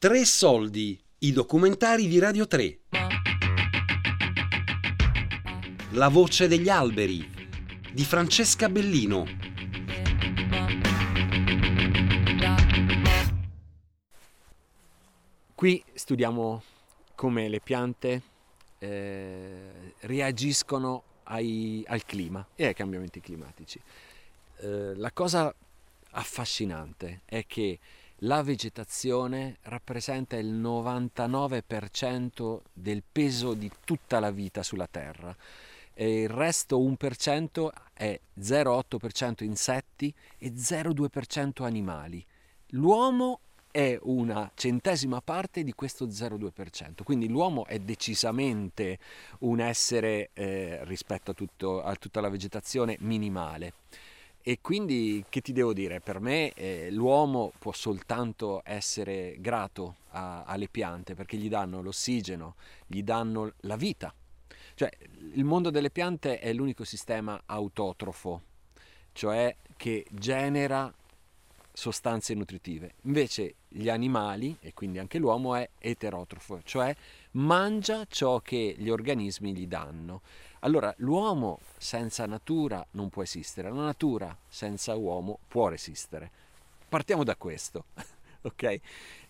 Tre soldi, i documentari di Radio 3. La voce degli alberi di Francesca Bellino. Qui studiamo come le piante eh, reagiscono ai, al clima e ai cambiamenti climatici. Eh, la cosa affascinante è che la vegetazione rappresenta il 99% del peso di tutta la vita sulla Terra e il resto 1% è 0,8% insetti e 0,2% animali. L'uomo è una centesima parte di questo 0,2%, quindi l'uomo è decisamente un essere eh, rispetto a, tutto, a tutta la vegetazione minimale. E quindi che ti devo dire? Per me eh, l'uomo può soltanto essere grato a, alle piante perché gli danno l'ossigeno, gli danno la vita. Cioè il mondo delle piante è l'unico sistema autotrofo, cioè che genera sostanze nutritive. Invece gli animali, e quindi anche l'uomo, è eterotrofo, cioè mangia ciò che gli organismi gli danno. Allora, l'uomo senza natura non può esistere, la natura senza uomo può resistere. Partiamo da questo, ok?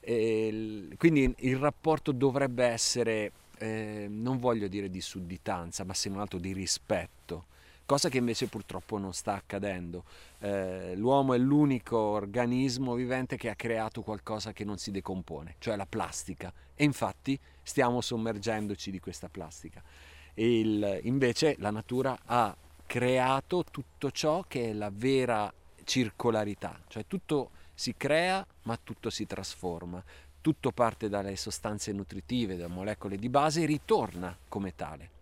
E, quindi il rapporto dovrebbe essere, eh, non voglio dire di sudditanza, ma se non altro di rispetto, cosa che invece purtroppo non sta accadendo. Eh, l'uomo è l'unico organismo vivente che ha creato qualcosa che non si decompone, cioè la plastica, e infatti stiamo sommergendoci di questa plastica. Il, invece la natura ha creato tutto ciò che è la vera circolarità, cioè tutto si crea ma tutto si trasforma, tutto parte dalle sostanze nutritive, da molecole di base e ritorna come tale.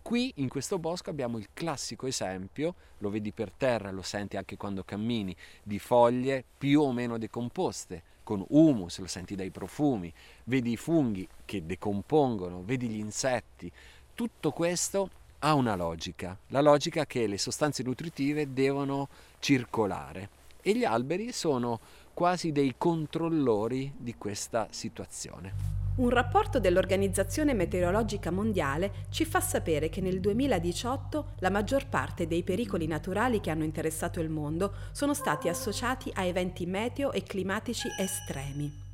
Qui in questo bosco abbiamo il classico esempio, lo vedi per terra, lo senti anche quando cammini, di foglie più o meno decomposte, con humus, lo senti dai profumi, vedi i funghi che decompongono, vedi gli insetti, tutto questo ha una logica, la logica che le sostanze nutritive devono circolare e gli alberi sono quasi dei controllori di questa situazione. Un rapporto dell'Organizzazione Meteorologica Mondiale ci fa sapere che nel 2018 la maggior parte dei pericoli naturali che hanno interessato il mondo sono stati associati a eventi meteo e climatici estremi.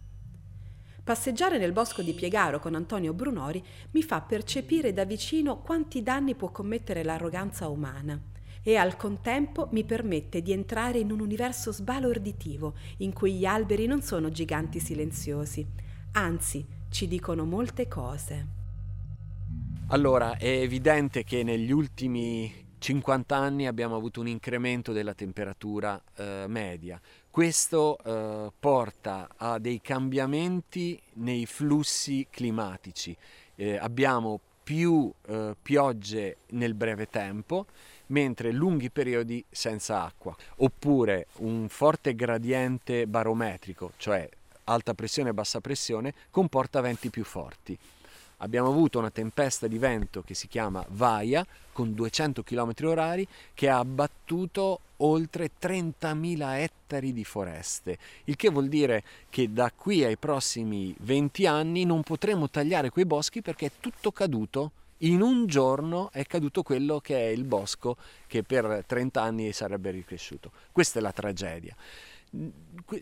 Passeggiare nel bosco di Piegaro con Antonio Brunori mi fa percepire da vicino quanti danni può commettere l'arroganza umana e al contempo mi permette di entrare in un universo sbalorditivo in cui gli alberi non sono giganti silenziosi, anzi ci dicono molte cose. Allora, è evidente che negli ultimi 50 anni abbiamo avuto un incremento della temperatura eh, media. Questo eh, porta a dei cambiamenti nei flussi climatici. Eh, abbiamo più eh, piogge nel breve tempo, mentre lunghi periodi senza acqua, oppure un forte gradiente barometrico, cioè alta pressione e bassa pressione, comporta venti più forti abbiamo avuto una tempesta di vento che si chiama Vaia con 200 km orari che ha abbattuto oltre 30.000 ettari di foreste, il che vuol dire che da qui ai prossimi 20 anni non potremo tagliare quei boschi perché è tutto caduto. In un giorno è caduto quello che è il bosco che per 30 anni sarebbe ricresciuto. Questa è la tragedia.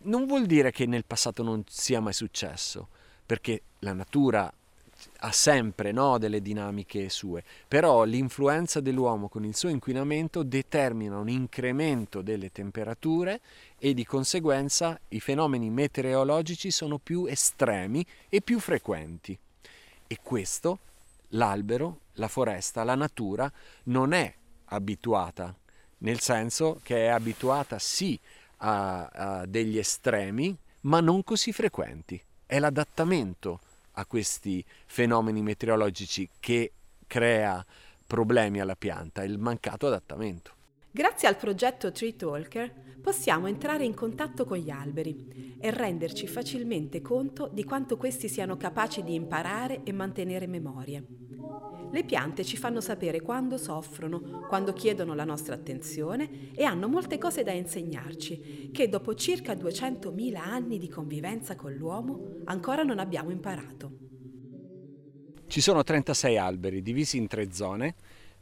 Non vuol dire che nel passato non sia mai successo, perché la natura ha sempre no, delle dinamiche sue, però l'influenza dell'uomo con il suo inquinamento determina un incremento delle temperature e di conseguenza i fenomeni meteorologici sono più estremi e più frequenti. E questo l'albero, la foresta, la natura non è abituata, nel senso che è abituata sì a, a degli estremi, ma non così frequenti. È l'adattamento a questi fenomeni meteorologici che crea problemi alla pianta, il mancato adattamento. Grazie al progetto Tree Talker possiamo entrare in contatto con gli alberi e renderci facilmente conto di quanto questi siano capaci di imparare e mantenere memorie. Le piante ci fanno sapere quando soffrono, quando chiedono la nostra attenzione e hanno molte cose da insegnarci, che dopo circa 200.000 anni di convivenza con l'uomo ancora non abbiamo imparato. Ci sono 36 alberi divisi in tre zone.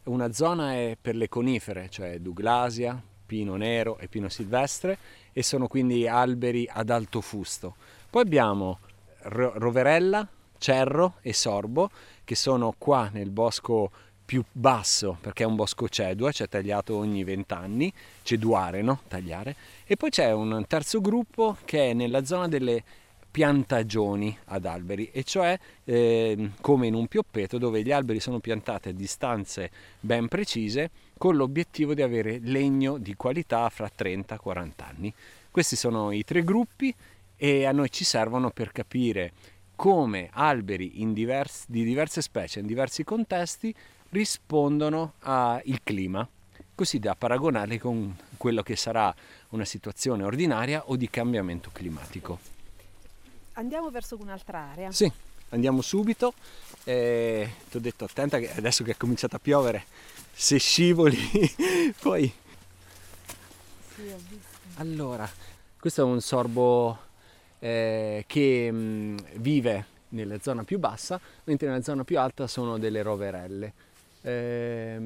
Una zona è per le conifere, cioè Douglasia, pino nero e pino silvestre, e sono quindi alberi ad alto fusto. Poi abbiamo roverella, cerro e sorbo che sono qua nel bosco più basso perché è un bosco cedua, cioè tagliato ogni vent'anni, ceduare, no? Tagliare. E poi c'è un terzo gruppo che è nella zona delle piantagioni ad alberi, e cioè eh, come in un pioppeto dove gli alberi sono piantati a distanze ben precise con l'obiettivo di avere legno di qualità fra 30-40 anni. Questi sono i tre gruppi e a noi ci servono per capire come alberi diversi, di diverse specie in diversi contesti rispondono al clima, così da paragonarli con quello che sarà una situazione ordinaria o di cambiamento climatico. Andiamo verso un'altra area. Sì, andiamo subito. Eh, ti ho detto attenta che adesso che è cominciato a piovere, se scivoli poi... Sì, ho visto. Allora, questo è un sorbo eh, che mh, mm, vive nella zona più bassa, mentre nella zona più alta sono delle roverelle. Eh,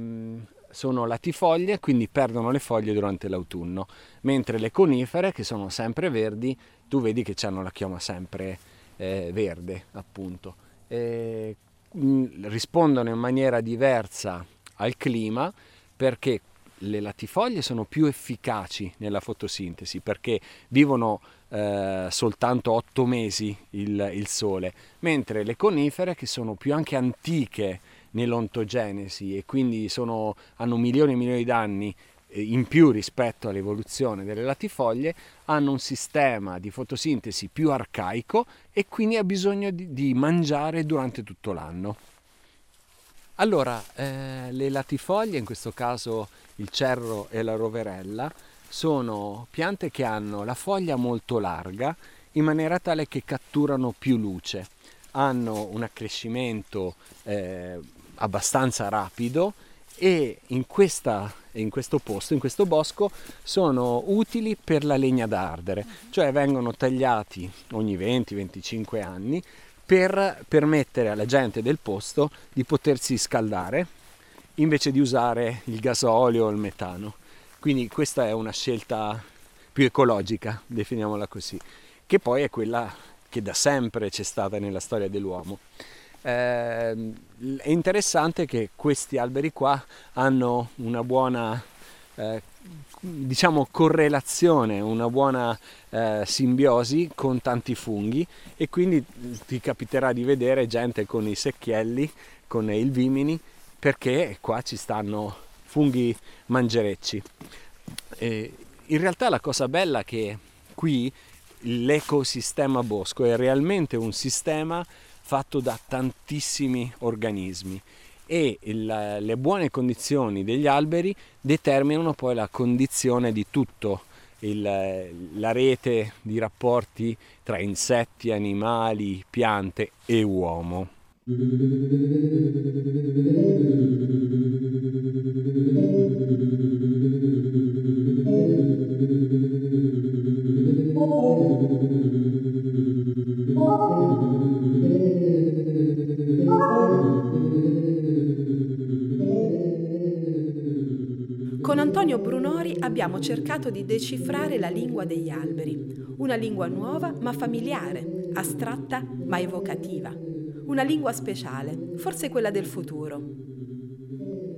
sono latifoglie, quindi perdono le foglie durante l'autunno, mentre le conifere, che sono sempre verdi, tu vedi che hanno la chioma sempre eh, verde, appunto. Eh, rispondono in maniera diversa al clima perché le latifoglie sono più efficaci nella fotosintesi perché vivono eh, soltanto otto mesi il, il, sole, mentre le conifere che sono più anche antiche nell'ontogenesi e quindi sono, hanno milioni e milioni di anni eh, in più rispetto all'evoluzione delle latifoglie, hanno un sistema di fotosintesi più arcaico e quindi ha bisogno di, di mangiare durante tutto l'anno. Allora, eh, le latifoglie, in questo caso il cerro e la roverella, sono piante che hanno la foglia molto larga in maniera tale che catturano più luce, hanno un accrescimento eh, abbastanza rapido e in, questa, in questo posto, in questo bosco, sono utili per la legna da ardere, cioè vengono tagliati ogni 20-25 anni per permettere alla gente del posto di potersi scaldare invece di usare il gasolio o il metano. Quindi questa è una scelta più ecologica, definiamola così, che poi è quella che da sempre c'è stata nella storia dell'uomo. Eh, è interessante che questi alberi qua hanno una buona eh, diciamo correlazione, una buona eh, simbiosi con tanti funghi e quindi ti capiterà di vedere gente con i secchielli, con il vimini, perché qua ci stanno funghi mangerecci. E in realtà la cosa bella è che qui l'ecosistema bosco è realmente un sistema fatto da tantissimi organismi e il, le buone condizioni degli alberi determinano poi la condizione di tutto il, la rete di rapporti tra insetti, animali, piante e uomo. Con Antonio Brunori abbiamo cercato di decifrare la lingua degli alberi, una lingua nuova ma familiare, astratta ma evocativa, una lingua speciale, forse quella del futuro.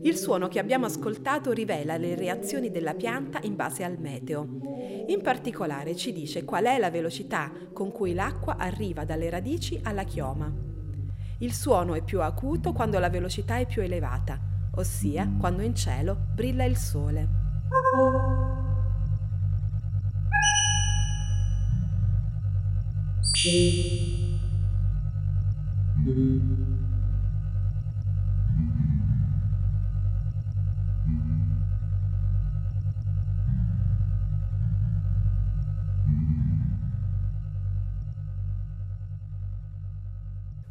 Il suono che abbiamo ascoltato rivela le reazioni della pianta in base al meteo. In particolare ci dice qual è la velocità con cui l'acqua arriva dalle radici alla chioma. Il suono è più acuto quando la velocità è più elevata, ossia quando in cielo brilla il sole. Thank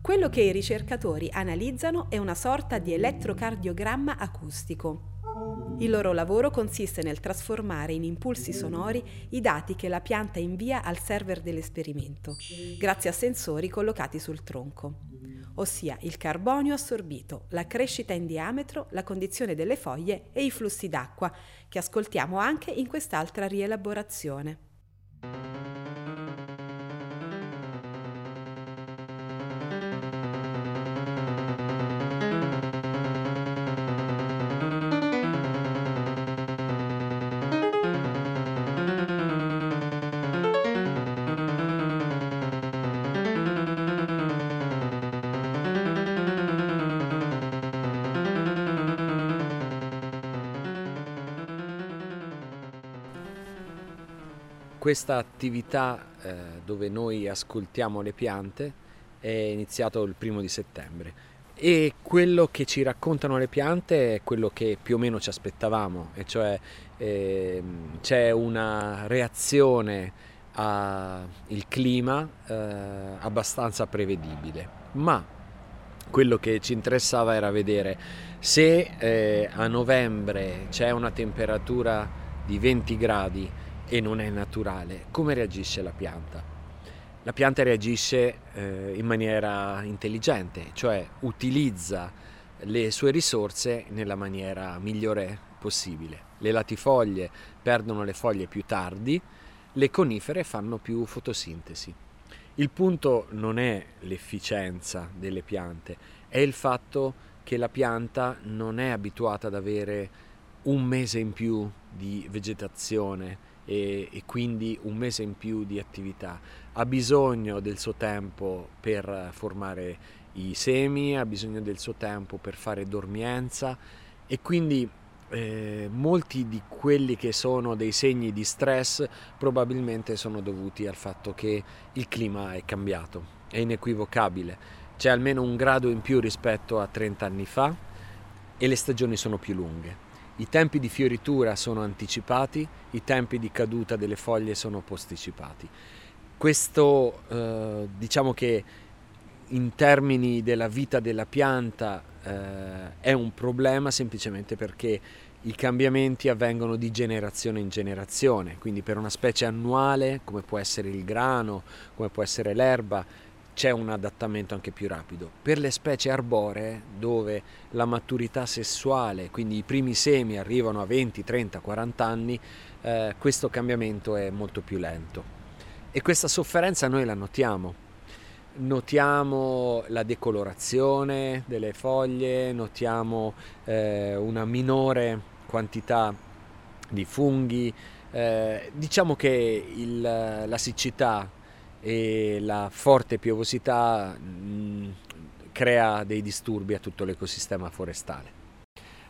Quello che i ricercatori analizzano è una sorta di elettrocardiogramma acustico. Il loro lavoro consiste nel trasformare in impulsi sonori i dati che la pianta invia al server dell'esperimento, grazie a sensori collocati sul tronco, ossia il carbonio assorbito, la crescita in diametro, la condizione delle foglie e i flussi d'acqua, che ascoltiamo anche in quest'altra rielaborazione. Questa attività eh, dove noi ascoltiamo le piante è iniziato il primo di settembre. E quello che ci raccontano le piante è quello che più o meno ci aspettavamo, e cioè eh, c'è una reazione al clima eh, abbastanza prevedibile, ma quello che ci interessava era vedere se eh, a novembre c'è una temperatura di 20 gradi e non è naturale, come reagisce la pianta? La pianta reagisce eh, in maniera intelligente, cioè utilizza le sue risorse nella maniera migliore possibile. Le latifoglie perdono le foglie più tardi, le conifere fanno più fotosintesi. Il punto non è l'efficienza delle piante, è il fatto che la pianta non è abituata ad avere un mese in più di vegetazione e, e, quindi un mese in più di attività. Ha bisogno del suo tempo per formare i semi, ha bisogno del suo tempo per fare dormienza e quindi eh, molti di quelli che sono dei segni di stress probabilmente sono dovuti al fatto che il clima è cambiato, è inequivocabile. C'è almeno un grado in più rispetto a 30 anni fa e le stagioni sono più lunghe. I tempi di fioritura sono anticipati, i tempi di caduta delle foglie sono posticipati. Questo eh, diciamo che in termini della vita della pianta eh, è un problema semplicemente perché i cambiamenti avvengono di generazione in generazione, quindi per una specie annuale come può essere il grano, come può essere l'erba, c'è un adattamento anche più rapido. Per le specie arboree, dove la maturità sessuale, quindi i primi semi arrivano a 20, 30, 40 anni, eh, questo cambiamento è molto più lento. E questa sofferenza noi la notiamo. Notiamo la decolorazione delle foglie, notiamo eh, una minore quantità di funghi. Eh, diciamo che il, la siccità e la forte piovosità mh, mm, crea dei disturbi a tutto l'ecosistema forestale.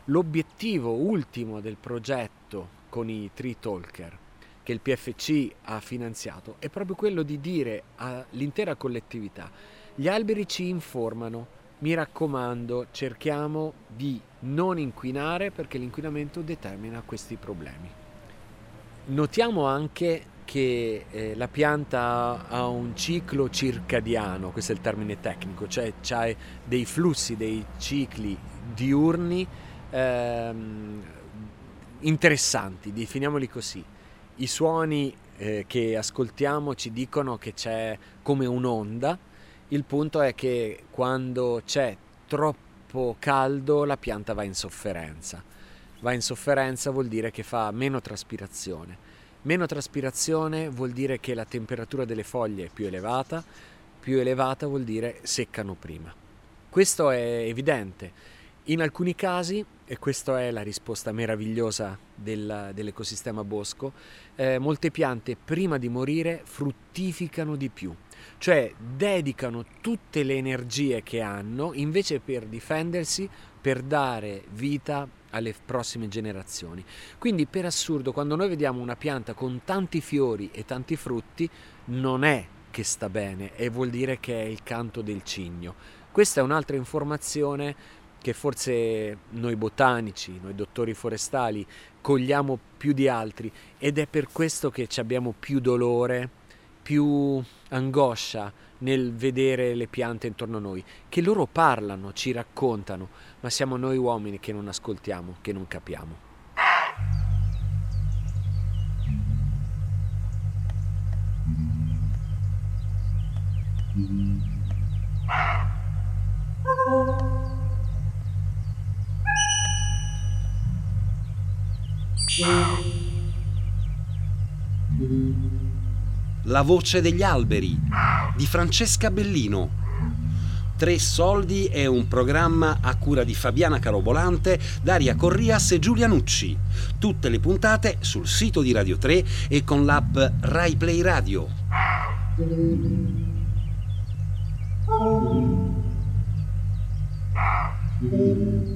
L'obiettivo ultimo del progetto con i Tree Talker che il PFC ha finanziato è proprio quello di dire all'intera collettività gli alberi ci informano, mi raccomando cerchiamo di non inquinare perché l'inquinamento determina questi problemi. Notiamo anche che eh, la pianta ha un ciclo circadiano, questo è il termine tecnico, cioè ha dei flussi, dei cicli diurni ehm, interessanti, definiamoli così. I suoni eh, che ascoltiamo ci dicono che c'è come un'onda, il punto è che quando c'è troppo caldo la pianta va in sofferenza. Va in sofferenza vuol dire che fa meno traspirazione Meno traspirazione vuol dire che la temperatura delle foglie è più elevata, più elevata vuol dire seccano prima. Questo è evidente. In alcuni casi, e questa è la risposta meravigliosa del, dell'ecosistema bosco, eh, molte piante prima di morire fruttificano di più, cioè dedicano tutte le energie che hanno invece per difendersi, per dare vita alle prossime generazioni. Quindi per assurdo quando noi vediamo una pianta con tanti fiori e tanti frutti non è che sta bene e vuol dire che è il canto del cigno. Questa è un'altra informazione che forse noi botanici, noi dottori forestali cogliamo più di altri ed è per questo che abbiamo più dolore più angoscia nel vedere le piante intorno a noi, che loro parlano, ci raccontano, ma siamo noi uomini che non ascoltiamo, che non capiamo. La voce degli alberi di Francesca Bellino. Tre soldi è un programma a cura di Fabiana Carobolante, Daria Corrias e Giulia Nucci. Tutte le puntate sul sito di Radio 3 e con l'app Rai Play Radio. Thank you.